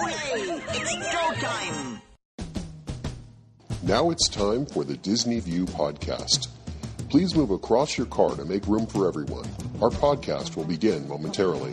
Hooray! It's go time! Now it's time for the Disney View podcast. Please move across your car to make room for everyone. Our podcast will begin momentarily.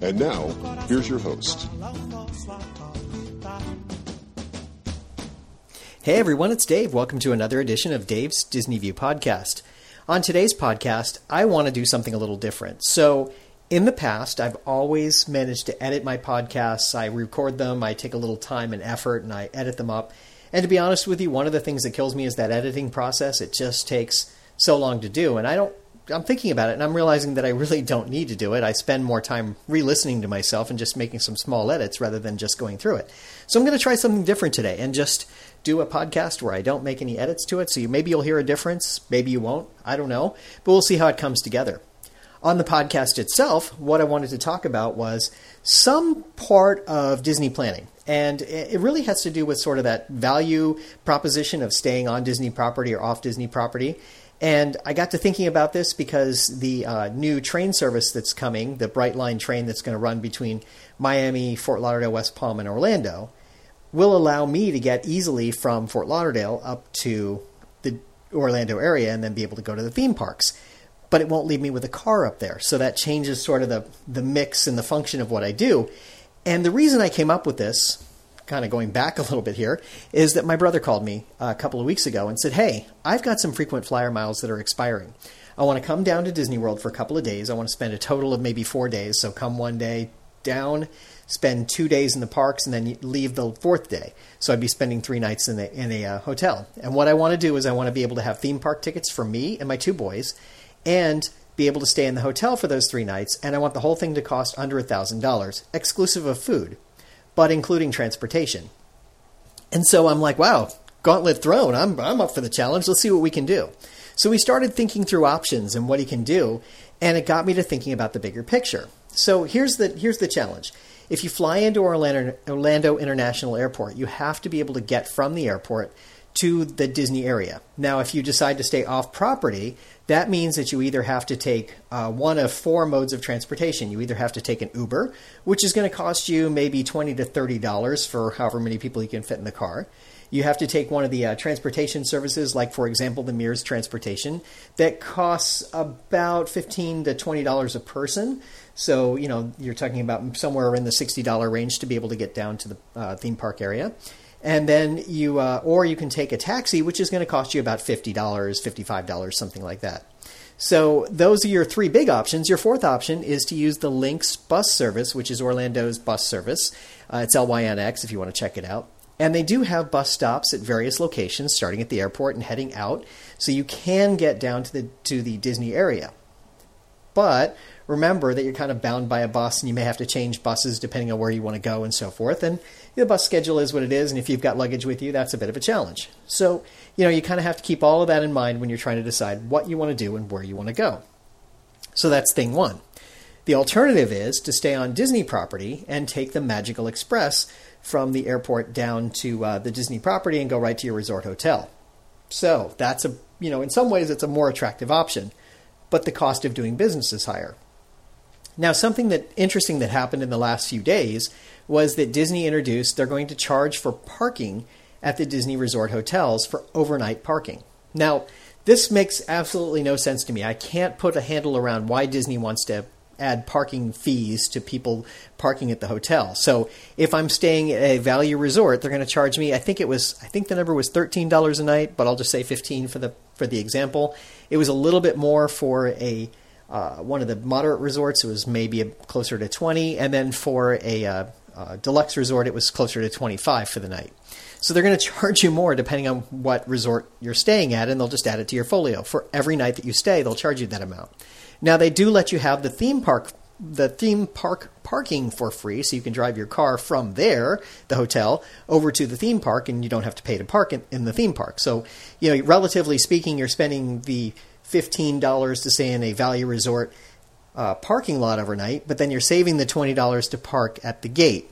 And now, here's your host. Hey everyone, it's Dave. Welcome to another edition of Dave's Disney View podcast. On today's podcast, I want to do something a little different. So, in the past, I've always managed to edit my podcasts. I record them, I take a little time and effort, and I edit them up. And to be honest with you, one of the things that kills me is that editing process. It just takes so long to do, and I don't I'm thinking about it and I'm realizing that I really don't need to do it. I spend more time re-listening to myself and just making some small edits rather than just going through it. So I'm going to try something different today and just do a podcast where I don't make any edits to it. So you, maybe you'll hear a difference, maybe you won't. I don't know, but we'll see how it comes together. On the podcast itself, what I wanted to talk about was some part of Disney planning. And it really has to do with sort of that value proposition of staying on Disney property or off Disney property and I got to thinking about this because the uh, new train service that's coming, the Brightline train that's going to run between Miami, Fort Lauderdale, West Palm, and Orlando, will allow me to get easily from Fort Lauderdale up to the Orlando area and then be able to go to the theme parks. But it won't leave me with a car up there. So that changes sort of the, the mix and the function of what I do. And the reason I came up with this kind of going back a little bit here, is that my brother called me a couple of weeks ago and said, Hey, I've got some frequent flyer miles that are expiring. I want to come down to Disney World for a couple of days. I want to spend a total of maybe four days. So come one day down, spend two days in the parks, and then leave the fourth day. So I'd be spending three nights in a, in a uh, hotel. And what I want to do is I want to be able to have theme park tickets for me and my two boys, and be able to stay in the hotel for those three nights. And I want the whole thing to cost under a thousand dollars, exclusive of food but including transportation. And so I'm like, wow, gauntlet thrown. I'm, I'm up for the challenge. Let's see what we can do. So we started thinking through options and what he can do, and it got me to thinking about the bigger picture. So here's the here's the challenge. If you fly into Orlando, Orlando International Airport, you have to be able to get from the airport to the Disney area. Now, if you decide to stay off property, that means that you either have to take uh, one of four modes of transportation. You either have to take an Uber, which is going to cost you maybe twenty to thirty dollars for however many people you can fit in the car. You have to take one of the uh, transportation services, like for example the Mears Transportation, that costs about fifteen to twenty dollars a person. So you know you're talking about somewhere in the sixty dollar range to be able to get down to the uh, theme park area and then you uh, or you can take a taxi which is going to cost you about $50 $55 something like that. So those are your three big options. Your fourth option is to use the lynx bus service which is orlando's bus service. Uh, it's lynx if you want to check it out. And they do have bus stops at various locations starting at the airport and heading out. So you can get down to the to the disney area but remember that you're kind of bound by a bus and you may have to change buses depending on where you want to go and so forth. And the bus schedule is what it is, and if you've got luggage with you, that's a bit of a challenge. So, you know, you kind of have to keep all of that in mind when you're trying to decide what you want to do and where you want to go. So that's thing one. The alternative is to stay on Disney property and take the Magical Express from the airport down to uh, the Disney property and go right to your resort hotel. So that's a, you know, in some ways it's a more attractive option, but the cost of doing business is higher. Now, something that interesting that happened in the last few days was that Disney introduced they're going to charge for parking at the Disney Resort hotels for overnight parking. Now, this makes absolutely no sense to me. I can't put a handle around why Disney wants to add parking fees to people parking at the hotel. So if I'm staying at a value resort, they're going to charge me. I think it was. I think the number was thirteen dollars a night, but I'll just say fifteen for the for the example. It was a little bit more for a uh, one of the moderate resorts, it was maybe closer to 20, and then for a uh, uh, deluxe resort, it was closer to 25 for the night. So they're going to charge you more depending on what resort you're staying at, and they'll just add it to your folio. For every night that you stay, they'll charge you that amount. Now, they do let you have the theme park the theme park parking for free, so you can drive your car from there, the hotel, over to the theme park, and you don't have to pay to park in, in the theme park. So, you know, relatively speaking, you're spending the fifteen dollars to stay in a value resort uh, parking lot overnight, but then you're saving the twenty dollars to park at the gate.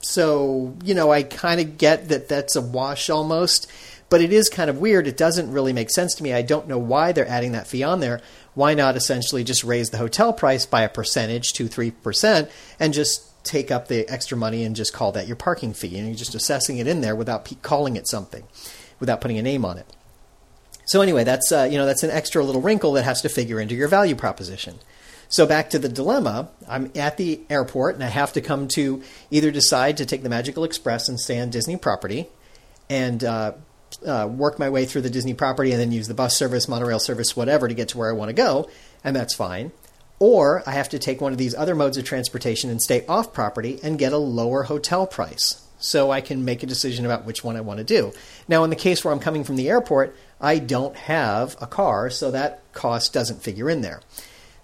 So, you know, I kind of get that that's a wash almost, but it is kind of weird. It doesn't really make sense to me. I don't know why they're adding that fee on there. Why not essentially just raise the hotel price by a percentage, 2 3%, and just take up the extra money and just call that your parking fee? And you're just assessing it in there without calling it something, without putting a name on it. So anyway, that's uh, you know that's an extra little wrinkle that has to figure into your value proposition. So back to the dilemma, I'm at the airport and I have to come to either decide to take the Magical Express and stay on Disney property and uh, uh, work my way through the Disney property and then use the bus service, monorail service, whatever to get to where I want to go, and that's fine. Or I have to take one of these other modes of transportation and stay off property and get a lower hotel price. So I can make a decision about which one I want to do. Now, in the case where I'm coming from the airport, I don't have a car, so that cost doesn't figure in there.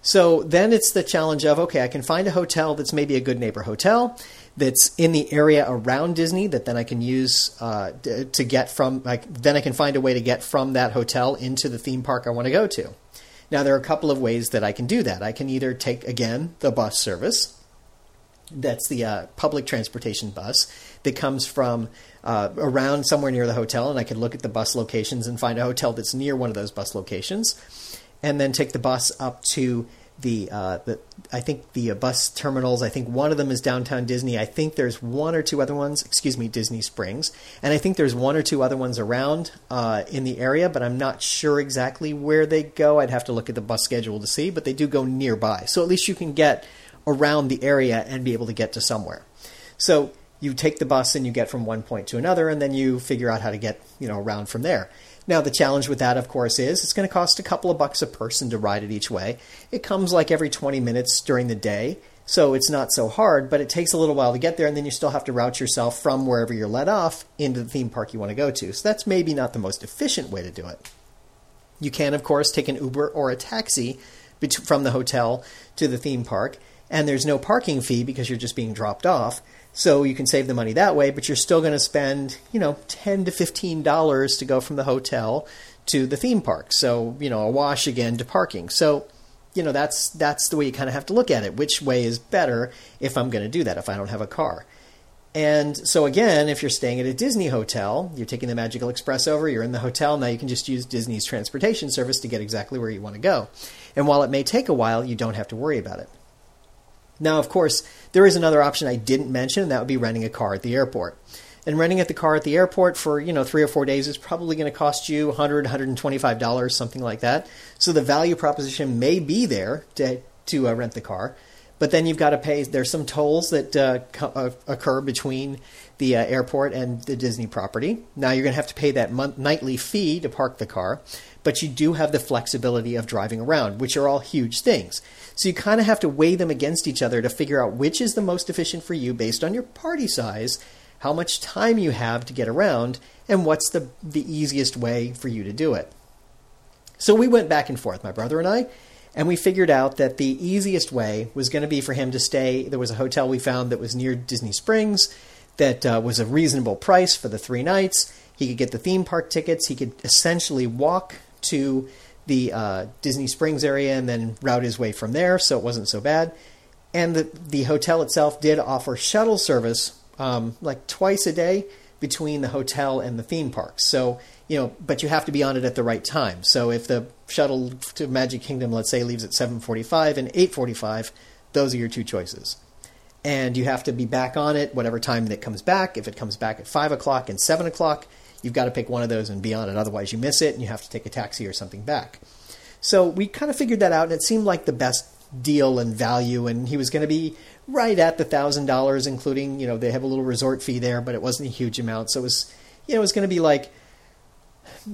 So then it's the challenge of okay, I can find a hotel that's maybe a good neighbor hotel that's in the area around Disney that then I can use uh, to get from. Like, then I can find a way to get from that hotel into the theme park I want to go to. Now there are a couple of ways that I can do that. I can either take again the bus service. That's the uh, public transportation bus that comes from uh, around somewhere near the hotel, and I can look at the bus locations and find a hotel that's near one of those bus locations and then take the bus up to the, uh, the I think the uh, bus terminals. I think one of them is downtown Disney. I think there's one or two other ones. Excuse me, Disney Springs, and I think there's one or two other ones around uh, in the area, but I'm not sure exactly where they go. I'd have to look at the bus schedule to see, but they do go nearby. So at least you can get around the area and be able to get to somewhere. So you take the bus and you get from one point to another, and then you figure out how to get you know around from there. Now, the challenge with that, of course, is it's going to cost a couple of bucks a person to ride it each way. It comes like every 20 minutes during the day, so it's not so hard, but it takes a little while to get there, and then you still have to route yourself from wherever you're let off into the theme park you want to go to. So that's maybe not the most efficient way to do it. You can, of course, take an Uber or a taxi from the hotel to the theme park, and there's no parking fee because you're just being dropped off. So you can save the money that way, but you're still going to spend, you know, 10 to 15 dollars to go from the hotel to the theme park. So, you know, a wash again to parking. So, you know, that's that's the way you kind of have to look at it. Which way is better if I'm going to do that if I don't have a car? And so again, if you're staying at a Disney hotel, you're taking the Magical Express over, you're in the hotel, now you can just use Disney's transportation service to get exactly where you want to go. And while it may take a while, you don't have to worry about it. Now, of course, there is another option I didn't mention, and that would be renting a car at the airport. And renting at the car at the airport for you know three or four days is probably going to cost you 100 125 dollars, something like that. So the value proposition may be there to to uh, rent the car, but then you've got to pay. There's some tolls that uh, co- uh, occur between the uh, airport and the Disney property. Now you're going to have to pay that month, nightly fee to park the car, but you do have the flexibility of driving around, which are all huge things. So you kind of have to weigh them against each other to figure out which is the most efficient for you based on your party size, how much time you have to get around, and what's the, the easiest way for you to do it. So we went back and forth, my brother and I, and we figured out that the easiest way was going to be for him to stay. There was a hotel we found that was near Disney Springs that uh, was a reasonable price for the three nights. He could get the theme park tickets. He could essentially walk to the uh, Disney Springs area and then route his way from there, so it wasn't so bad. And the, the hotel itself did offer shuttle service um, like twice a day between the hotel and the theme parks. So, you know, but you have to be on it at the right time. So if the shuttle to Magic Kingdom, let's say, leaves at 7:45 and 8:45, those are your two choices. And you have to be back on it whatever time that comes back. If it comes back at five o'clock and seven o'clock, you've got to pick one of those and be on it. Otherwise, you miss it and you have to take a taxi or something back. So we kind of figured that out, and it seemed like the best deal and value. And he was going to be right at the thousand dollars, including you know they have a little resort fee there, but it wasn't a huge amount. So it was you know it was going to be like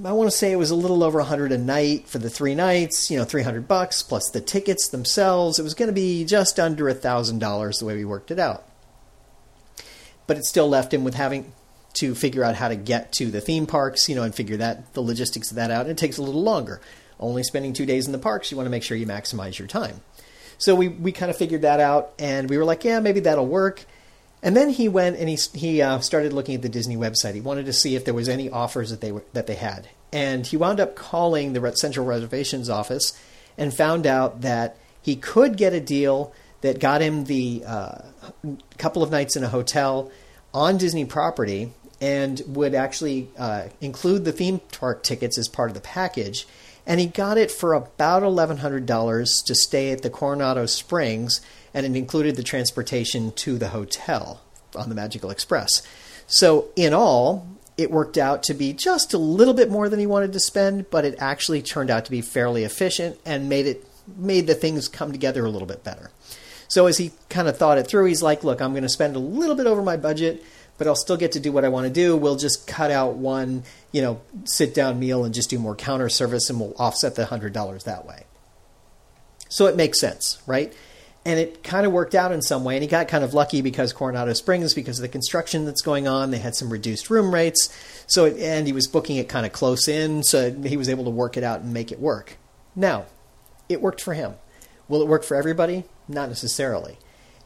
I want to say it was a little over a hundred a night for the three nights. You know, three hundred bucks plus the tickets themselves. It was going to be just under a thousand dollars the way we worked it out. But it still left him with having to figure out how to get to the theme parks, you know, and figure that the logistics of that out. And it takes a little longer. Only spending two days in the parks, you want to make sure you maximize your time. So we, we kind of figured that out, and we were like, yeah, maybe that'll work. And then he went and he he uh, started looking at the Disney website. He wanted to see if there was any offers that they were, that they had, and he wound up calling the Central Reservations office and found out that he could get a deal that got him the uh, couple of nights in a hotel on Disney property and would actually uh, include the theme park tickets as part of the package. And he got it for about $1,100 to stay at the Coronado Springs, and it included the transportation to the hotel on the Magical Express. So, in all, it worked out to be just a little bit more than he wanted to spend, but it actually turned out to be fairly efficient and made it made the things come together a little bit better. So as he kind of thought it through, he's like, "Look, I'm going to spend a little bit over my budget, but I'll still get to do what I want to do. We'll just cut out one, you know, sit down meal and just do more counter service, and we'll offset the hundred dollars that way." So it makes sense, right? And it kind of worked out in some way. And he got kind of lucky because Coronado Springs, because of the construction that's going on, they had some reduced room rates. So, it, and he was booking it kind of close in, so he was able to work it out and make it work. Now, it worked for him. Will it work for everybody? Not necessarily.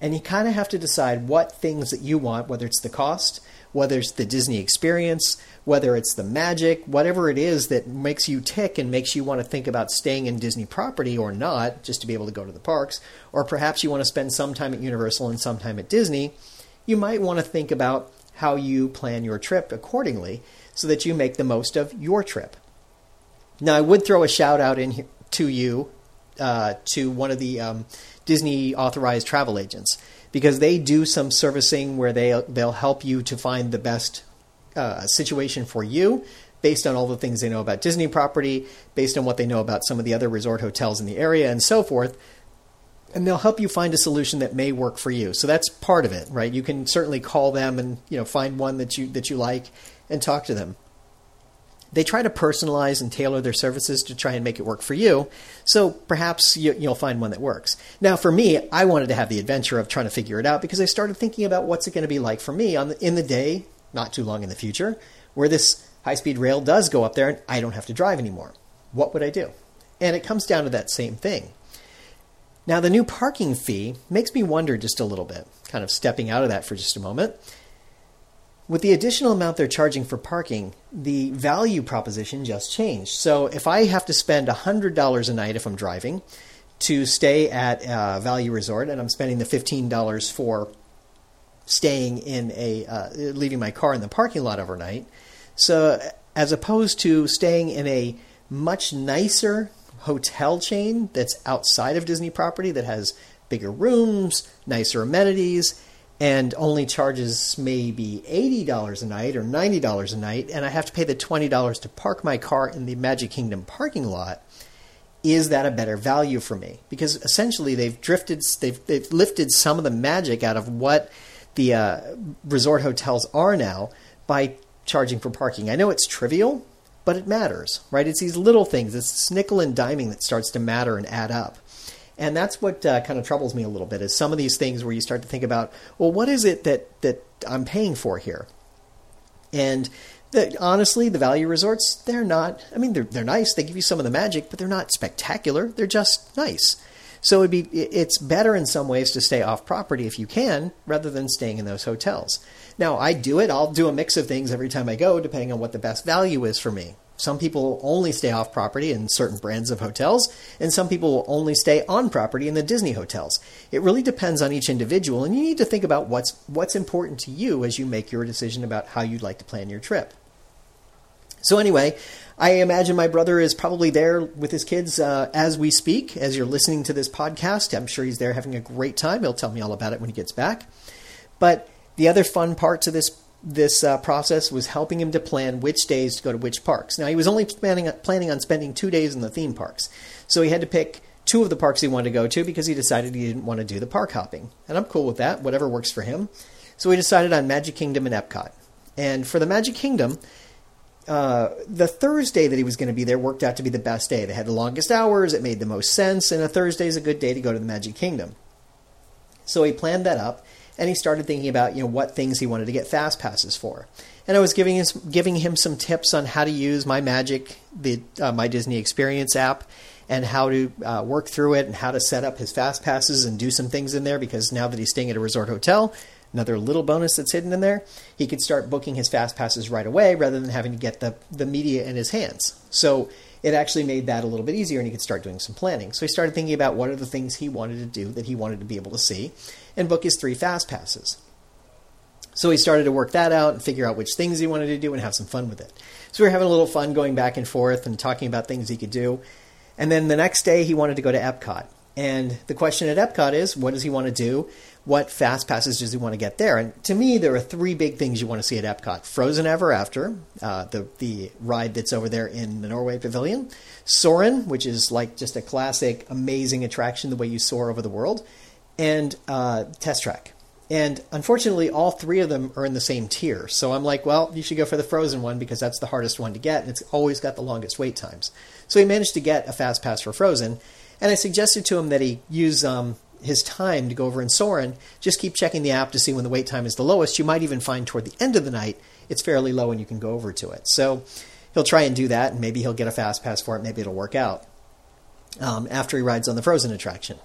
And you kind of have to decide what things that you want, whether it's the cost, whether it's the Disney experience, whether it's the magic, whatever it is that makes you tick and makes you want to think about staying in Disney property or not, just to be able to go to the parks, or perhaps you want to spend some time at Universal and some time at Disney, you might want to think about how you plan your trip accordingly so that you make the most of your trip. Now, I would throw a shout out in to you uh, to one of the um, Disney authorized travel agents because they do some servicing where they they'll help you to find the best uh, situation for you based on all the things they know about Disney property, based on what they know about some of the other resort hotels in the area, and so forth. And they'll help you find a solution that may work for you. So that's part of it, right? You can certainly call them and you know find one that you that you like and talk to them. They try to personalize and tailor their services to try and make it work for you. So perhaps you, will find one that works. Now, for me, I wanted to have the adventure of trying to figure it out because I started thinking about what's it going to be like for me on the, in the day, not too long in the future, where this high speed rail does go up there and I don't have to drive anymore. What would I do? And it comes down to that same thing. Now, the new parking fee makes me wonder just a little bit, kind of stepping out of that for just a moment. With the additional amount they're charging for parking, the value proposition just changed. So if I have to spend $100 a night if I'm driving to stay at a value resort, and I'm spending the $15 for staying in a, uh, leaving my car in the parking lot overnight, so as opposed to staying in a much nicer hotel chain that's outside of Disney property that has bigger rooms, nicer amenities, and only charges maybe $80 a night or $90 a night, and I have to pay the $20 to park my car in the Magic Kingdom parking lot, is that a better value for me? Because essentially they've drifted, they've, they've lifted some of the magic out of what the uh, resort hotels are now by charging for parking. I know it's trivial, but it matters, right? It's these little things, it's nickel and diming that starts to matter and add up. And that's what uh, kind of troubles me a little bit is some of these things where you start to think about, well, what is it that, that I'm paying for here? And the, honestly, the value resorts, they're not, I mean, they're, they're nice. They give you some of the magic, but they're not spectacular. They're just nice. So it'd be, it's better in some ways to stay off property if you can, rather than staying in those hotels. Now, I do it. I'll do a mix of things every time I go, depending on what the best value is for me. Some people only stay off property in certain brands of hotels, and some people will only stay on property in the Disney hotels. It really depends on each individual, and you need to think about what's what's important to you as you make your decision about how you'd like to plan your trip. So anyway, I imagine my brother is probably there with his kids uh, as we speak, as you're listening to this podcast. I'm sure he's there having a great time. He'll tell me all about it when he gets back. But the other fun parts of this this uh, process was helping him to plan which days to go to which parks. Now, he was only planning, planning on spending two days in the theme parks, so he had to pick two of the parks he wanted to go to because he decided he didn't want to do the park hopping. And I'm cool with that, whatever works for him. So he decided on Magic Kingdom and Epcot. And for the Magic Kingdom, uh, the Thursday that he was going to be there worked out to be the best day. They had the longest hours, it made the most sense, and a Thursday is a good day to go to the Magic Kingdom. So he planned that up and he started thinking about you know what things he wanted to get fast passes for. And I was giving him giving him some tips on how to use my Magic, the uh, my Disney Experience app, and how to uh, work through it and how to set up his fast passes and do some things in there because now that he's staying at a resort hotel, another little bonus that's hidden in there, he could start booking his fast passes right away rather than having to get the, the media in his hands. So it actually made that a little bit easier and he could start doing some planning. So he started thinking about what are the things he wanted to do that he wanted to be able to see and book his three fast passes. So he started to work that out and figure out which things he wanted to do and have some fun with it. So we were having a little fun going back and forth and talking about things he could do. And then the next day he wanted to go to Epcot. And the question at Epcot is what does he want to do? What fast passes does he want to get there? And to me, there are three big things you want to see at Epcot Frozen Ever After, uh, the, the ride that's over there in the Norway Pavilion, Soarin', which is like just a classic, amazing attraction, the way you soar over the world, and uh, Test Track. And unfortunately, all three of them are in the same tier. So I'm like, well, you should go for the Frozen one because that's the hardest one to get, and it's always got the longest wait times. So he managed to get a fast pass for Frozen, and I suggested to him that he use um, his time to go over in Soarin'. Just keep checking the app to see when the wait time is the lowest. You might even find toward the end of the night it's fairly low and you can go over to it. So he'll try and do that, and maybe he'll get a fast pass for it. Maybe it'll work out um, after he rides on the Frozen attraction.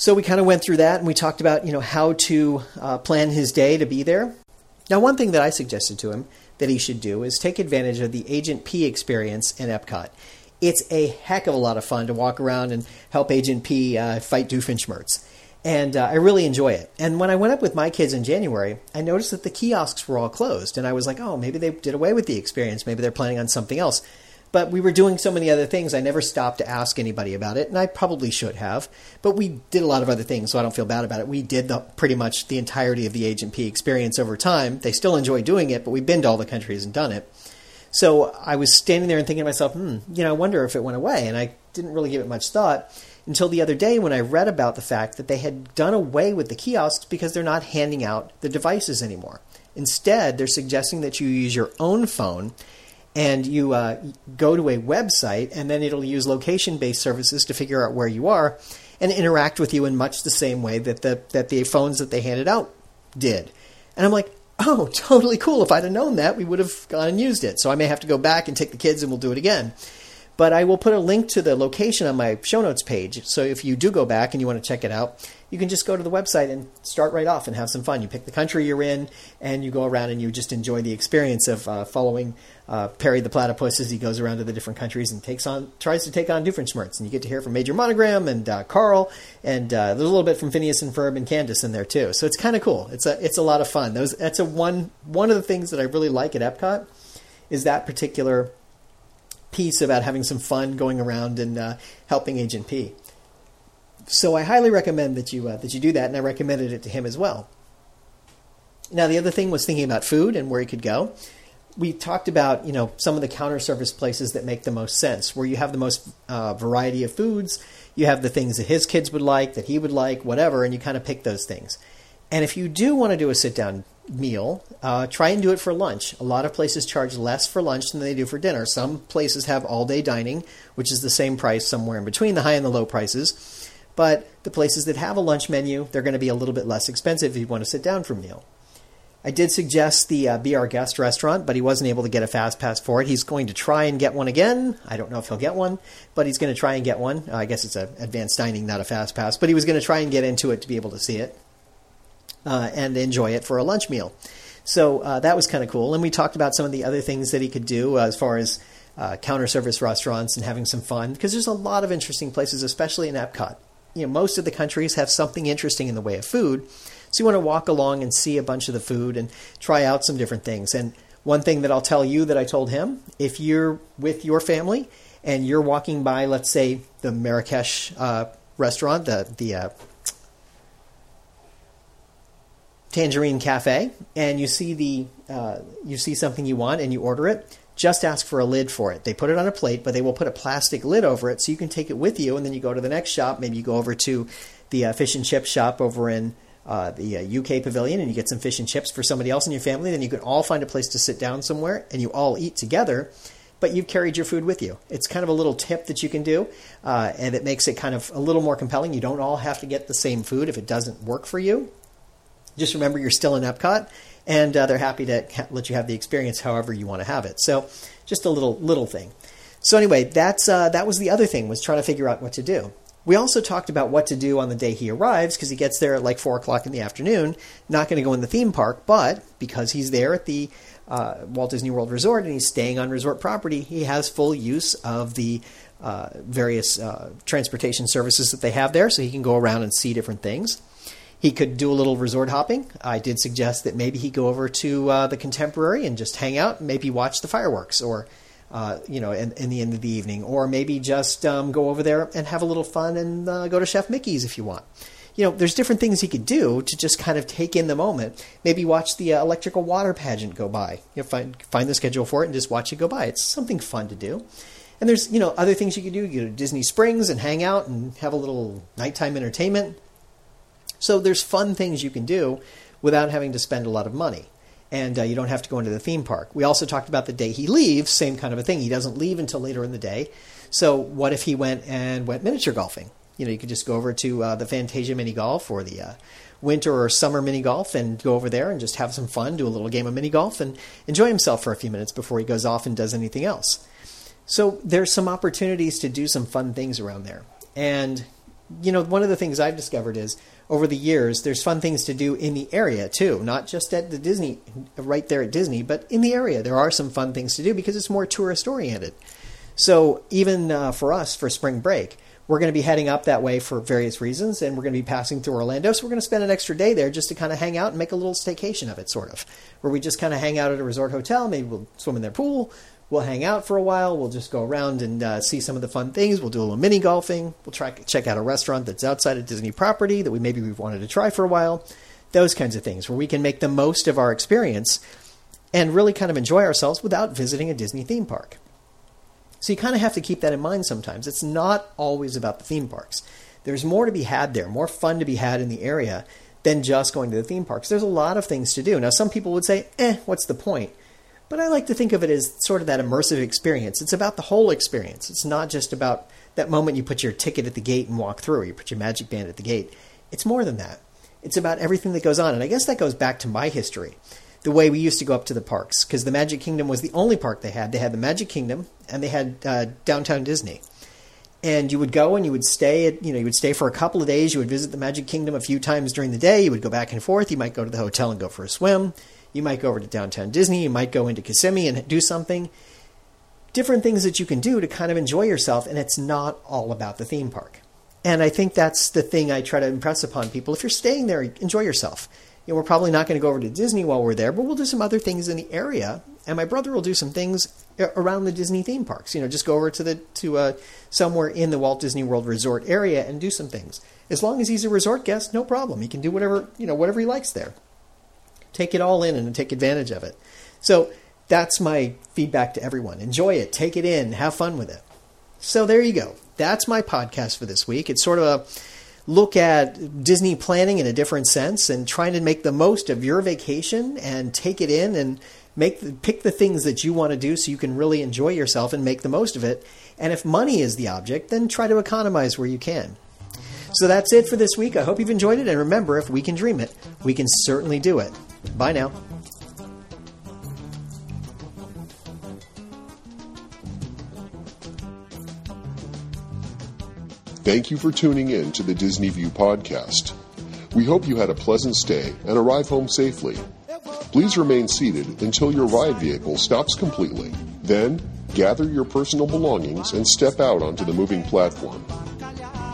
So we kind of went through that and we talked about, you know, how to uh, plan his day to be there. Now, one thing that I suggested to him that he should do is take advantage of the Agent P experience in Epcot. It's a heck of a lot of fun to walk around and help Agent P uh, fight Doofenshmirtz. And uh, I really enjoy it. And when I went up with my kids in January, I noticed that the kiosks were all closed. And I was like, oh, maybe they did away with the experience. Maybe they're planning on something else. But we were doing so many other things, I never stopped to ask anybody about it, and I probably should have. But we did a lot of other things, so I don't feel bad about it. We did the, pretty much the entirety of the Agent P experience over time. They still enjoy doing it, but we've been to all the countries and done it. So I was standing there and thinking to myself, hmm, you know, I wonder if it went away. And I didn't really give it much thought until the other day when I read about the fact that they had done away with the kiosks because they're not handing out the devices anymore. Instead, they're suggesting that you use your own phone and you uh, go to a website, and then it'll use location based services to figure out where you are and interact with you in much the same way that the, that the phones that they handed out did. And I'm like, oh, totally cool. If I'd have known that, we would have gone and used it. So I may have to go back and take the kids and we'll do it again. But I will put a link to the location on my show notes page. So if you do go back and you want to check it out, you can just go to the website and start right off and have some fun. You pick the country you're in, and you go around and you just enjoy the experience of uh, following uh, Perry the platypus as he goes around to the different countries and takes on tries to take on different Doofenshmirtz. And you get to hear from Major Monogram and uh, Carl, and uh, there's a little bit from Phineas and Ferb and Candace in there too. So it's kind of cool. It's a it's a lot of fun. Those that's a one one of the things that I really like at Epcot is that particular piece about having some fun going around and uh, helping Agent P. So I highly recommend that you uh, that you do that, and I recommended it to him as well. Now the other thing was thinking about food and where he could go. We talked about you know some of the counter service places that make the most sense, where you have the most uh, variety of foods. You have the things that his kids would like, that he would like, whatever, and you kind of pick those things. And if you do want to do a sit down meal, uh, try and do it for lunch. A lot of places charge less for lunch than they do for dinner. Some places have all day dining, which is the same price somewhere in between the high and the low prices. But the places that have a lunch menu, they're going to be a little bit less expensive if you want to sit down for a meal. I did suggest the uh, Be Our Guest restaurant, but he wasn't able to get a fast pass for it. He's going to try and get one again. I don't know if he'll get one, but he's going to try and get one. Uh, I guess it's an advanced dining, not a fast pass, but he was going to try and get into it to be able to see it uh, and enjoy it for a lunch meal. So uh, that was kind of cool. And we talked about some of the other things that he could do as far as uh, counter service restaurants and having some fun, because there's a lot of interesting places, especially in Epcot you know, most of the countries have something interesting in the way of food. So you want to walk along and see a bunch of the food and try out some different things. And one thing that I'll tell you that I told him if you're with your family and you're walking by, let's say, the Marrakesh uh, restaurant, the, the uh, Tangierine Cafe, and you see the uh, you see something you want and you order it, just ask for a lid for it. They put it on a plate, but they will put a plastic lid over it so you can take it with you. And then you go to the next shop. Maybe you go over to the uh, fish and chip shop over in uh, the uh, UK pavilion and you get some fish and chips for somebody else in your family. Then you can all find a place to sit down somewhere and you all eat together. But you've carried your food with you. It's kind of a little tip that you can do, uh, and it makes it kind of a little more compelling. You don't all have to get the same food if it doesn't work for you. Just remember you're still in Epcot, and uh, they're happy to ha- let you have the experience however you want to have it. So, just a little little thing. So anyway, that's uh, that was the other thing was trying to figure out what to do. We also talked about what to do on the day he arrives because he gets there at like four o'clock in the afternoon. Not going to go in the theme park, but because he's there at the uh, Walt Disney World Resort and he's staying on resort property, he has full use of the uh, various uh, transportation services that they have there, so he can go around and see different things. He could do a little resort hopping. I did suggest that maybe he go over to uh, the Contemporary and just hang out, maybe watch the fireworks, or uh, you know, in, in, the end of the evening, or maybe just um, go over there and have a little fun and uh, go to Chef Mickey's if you want. You know, there's different things he could do to just kind of take in the moment. Maybe watch the uh, electrical water pageant go by. You know, find find the schedule for it and just watch it go by. It's something fun to do. And there's you know other things you could do. You go to Disney Springs and hang out and have a little nighttime entertainment. So there's fun things you can do without having to spend a lot of money. And uh, you don't have to go into the theme park. We also talked about the day he leaves, same kind of a thing. He doesn't leave until later in the day. So what if he went and went miniature golfing? You know, you could just go over to uh, the Fantasia mini golf or the uh, winter or summer mini golf and go over there and just have some fun, do a little game of mini golf, and enjoy himself for a few minutes before he goes off and does anything else. So there's some opportunities to do some fun things around there. And you know, one of the things I've discovered is over the years, there's fun things to do in the area too, not just at the Disney, right there at Disney, but in the area. There are some fun things to do because it's more tourist oriented. So even uh, for us, for spring break, we're going to be heading up that way for various reasons, and we're going to be passing through Orlando. So we're going to spend an extra day there just to kind of hang out and make a little staycation of it, sort of, where we just kind of hang out at a resort hotel. Maybe we'll swim in their pool, We'll hang out for a while. We'll just go around and uh, see some of the fun things. We'll do a little mini golfing. We'll try check out a restaurant that's outside of Disney property that we maybe we've wanted to try for a while. Those kinds of things where we can make the most of our experience and really kind of enjoy ourselves without visiting a Disney theme park. So you kind of have to keep that in mind sometimes. It's not always about the theme parks. There's more to be had there, more fun to be had in the area than just going to the theme parks. There's a lot of things to do. Now, some people would say, eh, what's the point? But I like to think of it as sort of that immersive experience. It's about the whole experience. It's not just about that moment you put your ticket at the gate and walk through, or you put your magic band at the gate. It's more than that. It's about everything that goes on. And I guess that goes back to my history. The way we used to go up to the parks, because the Magic Kingdom was the only park they had. They had the Magic Kingdom and they had uh, downtown Disney. And you would go and you would stay at, you know, you would stay for a couple of days. You would visit the Magic Kingdom a few times during the day. You would go back and forth. You might go to the hotel and go for a swim. You might go over to downtown Disney. You might go into Kissimmee and do something. Different things that you can do to kind of enjoy yourself, and it's not all about the theme park. And I think that's the thing I try to impress upon people. If you're staying there, enjoy yourself. You know, we're probably not going to go over to Disney while we're there, but we'll do some other things in the area. And my brother will do some things around the Disney theme parks. You know, just go over to the to uh, somewhere in the Walt Disney World Resort area and do some things. As long as he's a resort guest, no problem. He can do whatever you know whatever he likes there. Take it all in and take advantage of it. So that's my feedback to everyone. Enjoy it, take it in, have fun with it. So there you go. That's my podcast for this week. It's sort of a look at Disney planning in a different sense and trying to make the most of your vacation and take it in and make the, pick the things that you want to do so you can really enjoy yourself and make the most of it. And if money is the object, then try to economize where you can. So that's it for this week. I hope you've enjoyed it. And remember, if we can dream it, we can certainly do it. Bye now. Thank you for tuning in to the Disney View podcast. We hope you had a pleasant stay and arrive home safely. Please remain seated until your ride vehicle stops completely. Then, gather your personal belongings and step out onto the moving platform.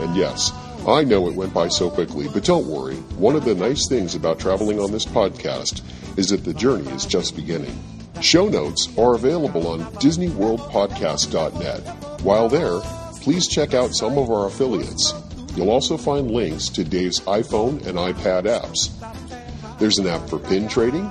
And yes, I know it went by so quickly, but don't worry. One of the nice things about traveling on this podcast is that the journey is just beginning. Show notes are available on DisneyWorldPodcast.net. While there, please check out some of our affiliates. You'll also find links to Dave's iPhone and iPad apps. There's an app for pin trading,